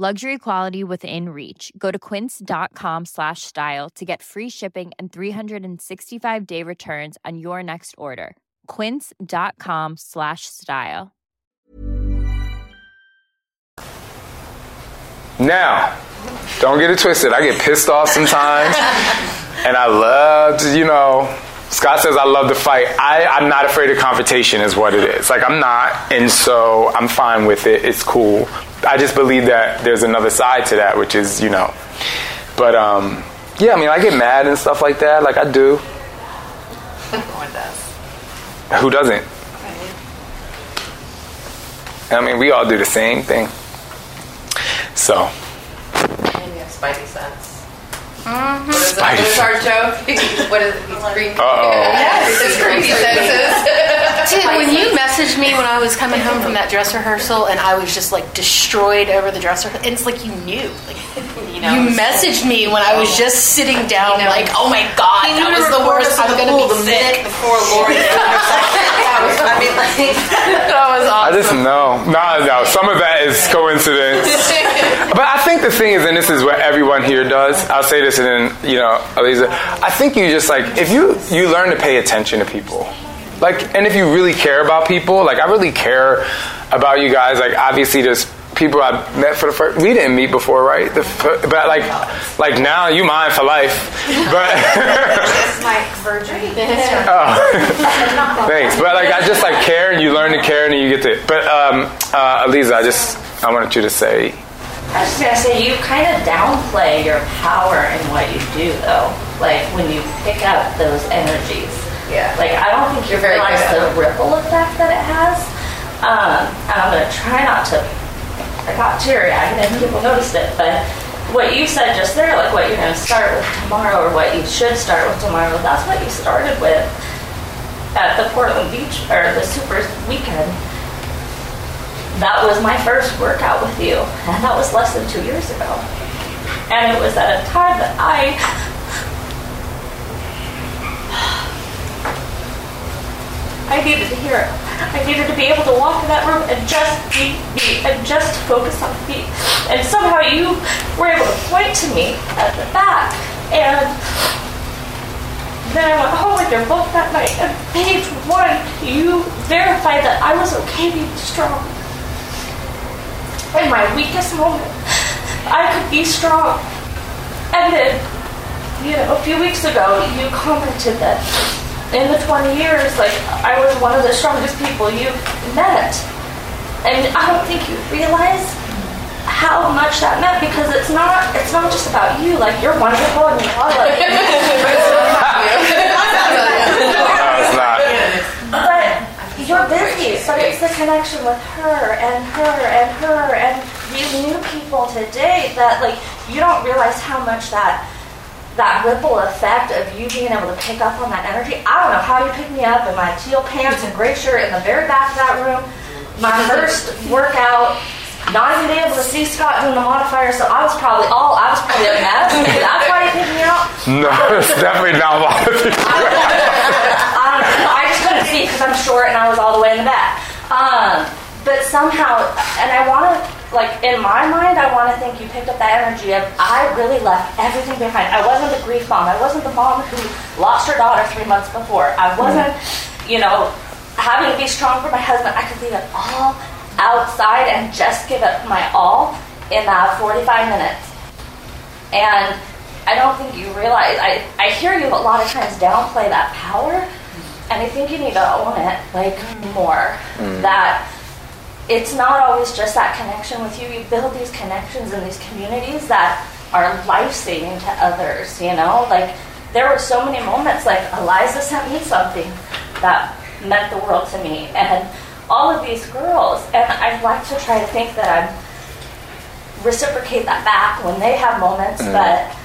Luxury quality within reach. Go to quince.com slash style to get free shipping and 365 day returns on your next order. Quince.com slash style. Now, don't get it twisted. I get pissed off sometimes, and I love to, you know. Scott says I love to fight. I, I'm not afraid of confrontation, is what it is. Like I'm not, and so I'm fine with it. It's cool. I just believe that there's another side to that, which is, you know. But um, yeah, I mean, I get mad and stuff like that. Like I do. Everyone does. Who doesn't? I mean, we all do the same thing. So, And you have spidey sense. Mm-hmm. What is, it? Spidey what is our joke? what is it? He's green. Uh-oh. Yes, it's creepy senses. Dude, when you messaged me when I was coming home from that dress rehearsal and I was just like destroyed over the dress rehearsal, it's like you knew. Like, You know, you messaged me when I was oh. just sitting down, You know. like, oh my god, He that was the worst. I'm gonna be the sick. minute before Lori. I mean, like, that was I just know. No, no. Some of that is coincidence. but I think the thing is, and this is what everyone here does. I'll say this, and then you know, Aliza. I think you just like if you you learn to pay attention to people, like, and if you really care about people, like I really care about you guys. Like, obviously, there's people I met for the first. We didn't meet before, right? The, but like, like now you mine for life. But That's my virgin. Oh. Thanks, but like I just like care, and you learn to care, and you get to. But um, uh, Aliza, I just I wanted you to say, I was just gonna say you kind of downplay your power in what you do, though. Like when you pick up those energies. Yeah. Like I don't think you You're very realize the ripple effect that it has. Um, and I'm gonna try not to. I got teary-eyed and people noticed it, but what you said just there, like what you're gonna start with tomorrow, or what you should start with tomorrow, that's what you started with at the Portland Beach or the Super Weekend. That was my first workout with you, and that was less than two years ago. And it was at a time that I I needed to hear it. I needed to be able to walk in that room and just be me and just focus on me. And somehow you were able to point to me at the back. And then I went home with your book that night, and page one, you verified that I was okay being strong. In my weakest moment, I could be strong. And then, you know, a few weeks ago, you commented that in the 20 years, like, I was one of the strongest people you've met. And I don't think you realize how much that meant because it's not it's not just about you like you're wonderful and you are like no, it's not. but you're busy but it's the connection with her and her and her and these new people today that like you don't realize how much that that ripple effect of you being able to pick up on that energy i don't know how you picked me up in my teal pants and gray shirt in the very back of that room my first workout not even able to see Scott doing the modifier, so I was probably all I was probably a mess. That's why you picked me up. No, it's definitely not a lot of people. I don't know. I just couldn't see because I'm short and I was all the way in the back. Um, but somehow, and I want to, like, in my mind, I want to think you picked up that energy of I really left everything behind. I wasn't the grief mom. I wasn't the mom who lost her daughter three months before. I wasn't, you know, having to be strong for my husband. I could leave it all outside and just give it my all in that 45 minutes. And I don't think you realize, I, I hear you a lot of times downplay that power, and I think you need to own it like more. Mm. That it's not always just that connection with you. You build these connections in these communities that are life saving to others. You know, like there were so many moments. Like Eliza sent me something that meant the world to me, and all of these girls. And I'd like to try to think that I'm reciprocate that back when they have moments, Mm. but.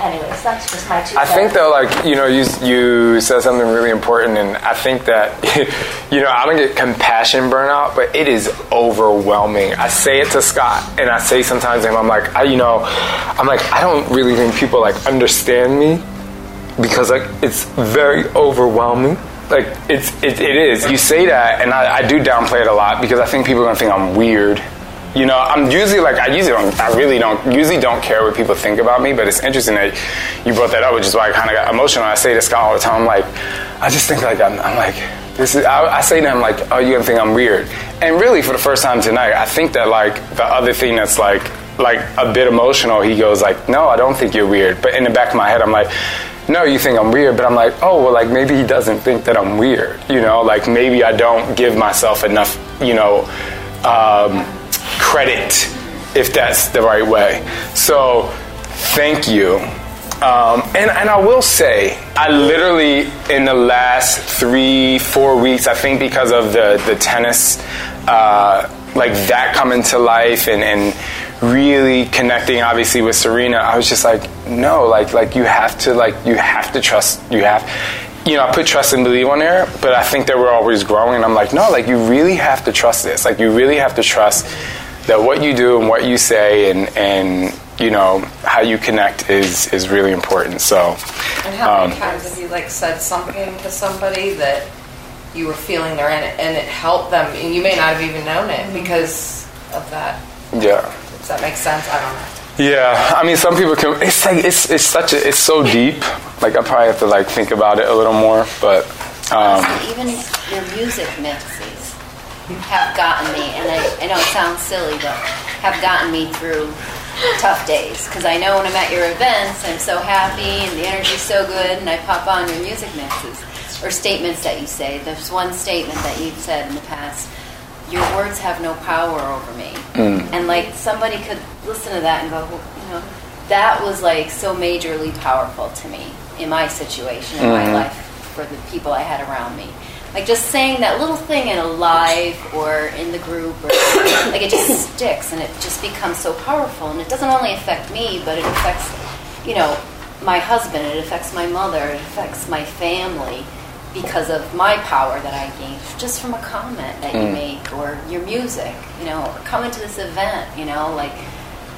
Anyways, that's just my two. I think though, like you know, you you said something really important, and I think that you know I don't get compassion burnout, but it is overwhelming. I say it to Scott, and I say sometimes to him, I'm like, I, you know, I'm like, I don't really think people like understand me because like it's very overwhelming. Like it's it, it is. You say that, and I, I do downplay it a lot because I think people are gonna think I'm weird. You know, I'm usually like I usually don't. I really don't. Usually don't care what people think about me. But it's interesting that you brought that up, which is why I kind of got emotional. I say to Scott all the time, I'm like, I just think like I'm, I'm like this is. I, I say to him like, oh, you gonna think I'm weird? And really, for the first time tonight, I think that like the other thing that's like like a bit emotional. He goes like, no, I don't think you're weird. But in the back of my head, I'm like. No, you think I'm weird, but I'm like, oh, well, like maybe he doesn't think that I'm weird, you know, like maybe I don't give myself enough, you know, um, credit, if that's the right way. So, thank you. Um, and, and I will say, I literally, in the last three, four weeks, I think because of the, the tennis, uh, like that coming to life and, and really connecting obviously with Serena, I was just like, no, like, like you have to, like, you have to trust, you have, you know, I put trust and believe on there, but I think that we're always growing. And I'm like, no, like, you really have to trust this. Like, you really have to trust that what you do and what you say and, and you know, how you connect is, is really important. So, And how many um, times have you like said something to somebody that you were feeling there and it, and it helped them, and you may not have even known it because of that? yeah. Does that make sense? I don't know. Yeah, I mean, some people can. It's like it's it's such a it's so deep. Like I probably have to like think about it a little more. But um, Even your music mixes have gotten me, and I, I know it sounds silly, but have gotten me through tough days. Because I know when I'm at your events, I'm so happy and the energy's so good, and I pop on your music mixes or statements that you say. There's one statement that you've said in the past. Your words have no power over me. Mm. And like somebody could listen to that and go, well, you know, that was like so majorly powerful to me in my situation in my Mhm. life for the people I had around me. Like just saying that little thing in a live or in the group, or like it just sticks and it just becomes so powerful. And it doesn't only affect me, but it affects, you know, my husband. It affects my mother. It affects my family because of my power that I gained just from a comment that you Mm. make or your music, you know, or coming to this event, you know, like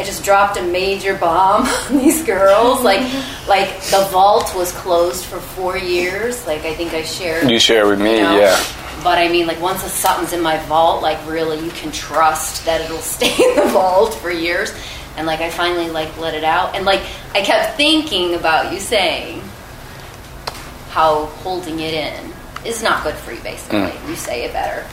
I just dropped a major bomb on these girls. Like, like the vault was closed for four years. Like I think I shared. you share with me, you know? yeah. But I mean, like once something's in my vault, like really, you can trust that it'll stay in the vault for years. And like I finally like let it out, and like I kept thinking about you saying how holding it in is not good for you. Basically, Mm. you say it better.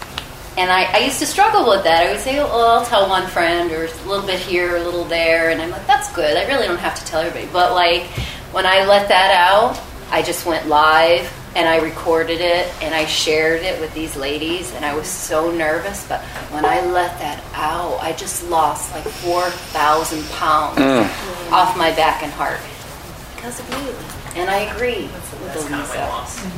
And I, I used to struggle with that. I would say, oh, I'll tell one friend, or a little bit here, a little there, and I'm like, that's good. I really don't have to tell everybody. But like, when I let that out, I just went live and I recorded it and I shared it with these ladies, and I was so nervous. But when I let that out, I just lost like 4,000 pounds Mm. off my back and heart because of you. And I agree with Elisa.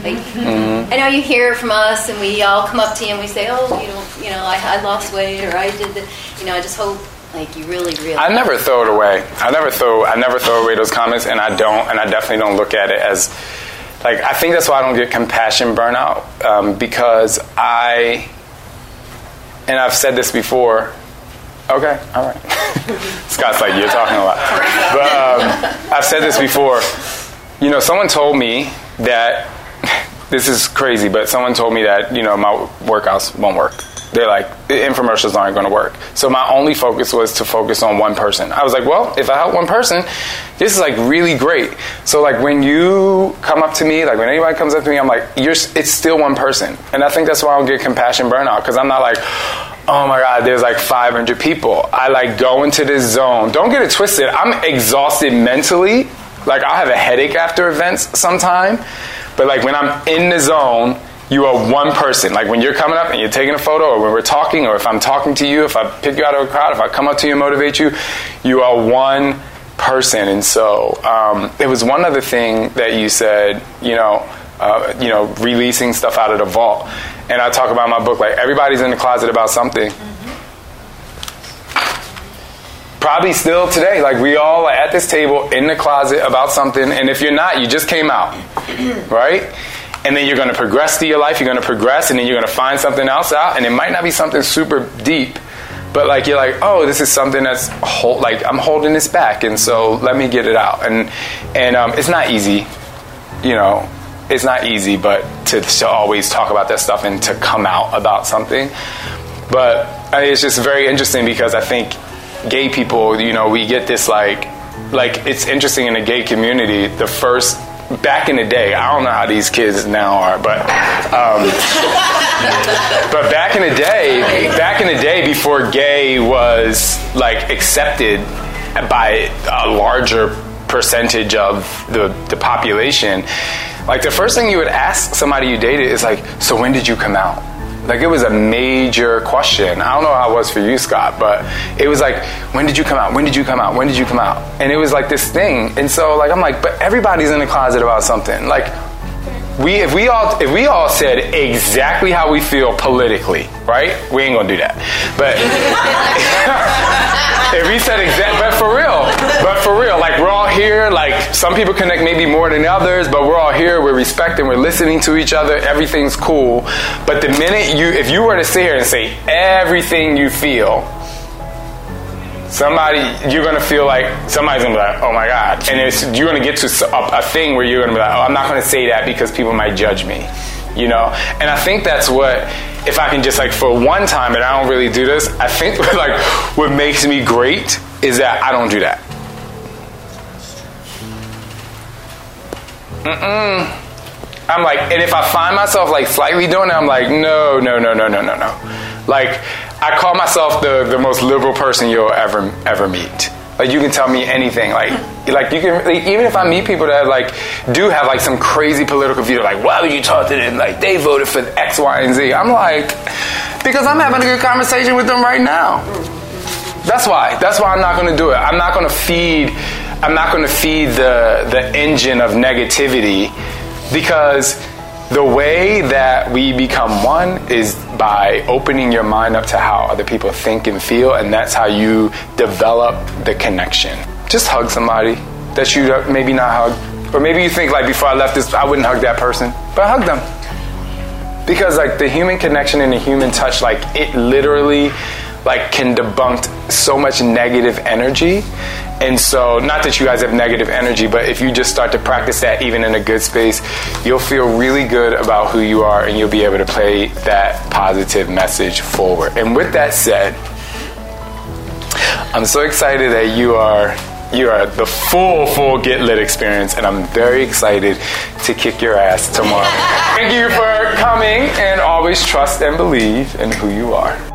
Like, Mhm. I know you hear from us, and we all come up to you and we say, "Oh, you know, you know, I, I lost weight, or I did the, you know." I just hope, like, you really really. I never throw it away. I never throw. I never throw away those comments, and I don't. And I definitely don't look at it as like. I think that's why I don't get compassion burnout um, because I. And I've said this before. Okay, all right. Scott's like, you're talking a lot. But um, I've said this before. You know, someone told me that this is crazy, but someone told me that you know my workouts won't work. They're like the infomercials aren't going to work. So my only focus was to focus on one person. I was like, well, if I help one person, this is like really great. So like when you come up to me, like when anybody comes up to me, I'm like, you're. It's still one person, and I think that's why I don't get compassion burnout because I'm not like. Oh my God, there's like 500 people. I like go into this zone. Don't get it twisted. I'm exhausted mentally. Like I'll have a headache after events sometime. But like when I'm in the zone You are one person. Like when you're coming up and you're taking a photo, or when we're talking, or if I'm talking to you, if I pick you out of a crowd, if I come up to you and motivate you, you are one person. And so um, it was one other thing that you said, you know, uh, you know, releasing stuff out of the vault. And I talk about my book, like everybody's in the closet about something. Probably still today, like we all are at this table in the closet about something, and if you're not, you just came out, right? And then you're going to progress through your life. You're going to progress, and then you're going to find something else out, and it might not be something super deep, but like you're like, oh, this is something that's hold, like I'm holding this back, and so let me get it out. And and um, it's not easy, you know, it's not easy, but to, to always talk about that stuff and to come out about something. But I mean, it's just very interesting because I think gay people, you know, we get this like, like it's interesting in the gay community. The first back in the day, I don't know how these kids now are, but um, but back in the day, back in the day before gay was like accepted by a larger percentage of the, the population, like the first thing you would ask somebody you dated is like, so when did you come out? Like it was a major question. I don't know how it was for you, Scott, but it was like, when did you come out? When did you come out? When did you come out? And it was like this thing. And so like I'm like, but everybody's in the closet about something. Like we if we all if we all said exactly how we feel politically, right? We ain't gonna do that. But if we said exact, but for real, but for real, here. Like some people connect maybe more than others, but we're all here. We're respecting. We're listening to each other. Everything's cool. But the minute you, if you were to sit here and say everything you feel, somebody you're gonna feel like somebody's gonna be like, oh my god, and it's, you're gonna get to a, a thing where you're gonna be like, oh, I'm not gonna say that because people might judge me, you know. And I think that's what, if I can just like for one time, and I don't really do this, I think like what makes me great is that I don't do that. Mm-mm. I'm like, and if I find myself like slightly doing it, I'm like, no, no, no, no, no, no, no. Like, I call myself the, the most liberal person you'll ever ever meet. Like you can tell me anything. Like like you can like, even if I meet people that like do have like some crazy political view, like why would you talk to them? Like they voted for X, Y, and Z. I'm like because I'm having a good conversation with them right now. That's why. That's why I'm not going to do it. I'm not going to feed. I'm not going to feed the the engine of negativity because the way that we become one is by opening your mind up to how other people think and feel, and that's how you develop the connection. Just hug somebody that you maybe not hug, or maybe you think like before I left this, I wouldn't hug that person, but hug them because like the human connection and the human touch, like it literally like can debunk so much negative energy and so, not that you guys have negative energy, but if you just start to practice that even in a good space, you'll feel really good about who you are and you'll be able to play that positive message forward. And with that said, I'm so excited that you are you are the full, full Get Lit experience, and I'm very excited to kick your ass tomorrow. Thank you for coming, and always trust and believe in who you are.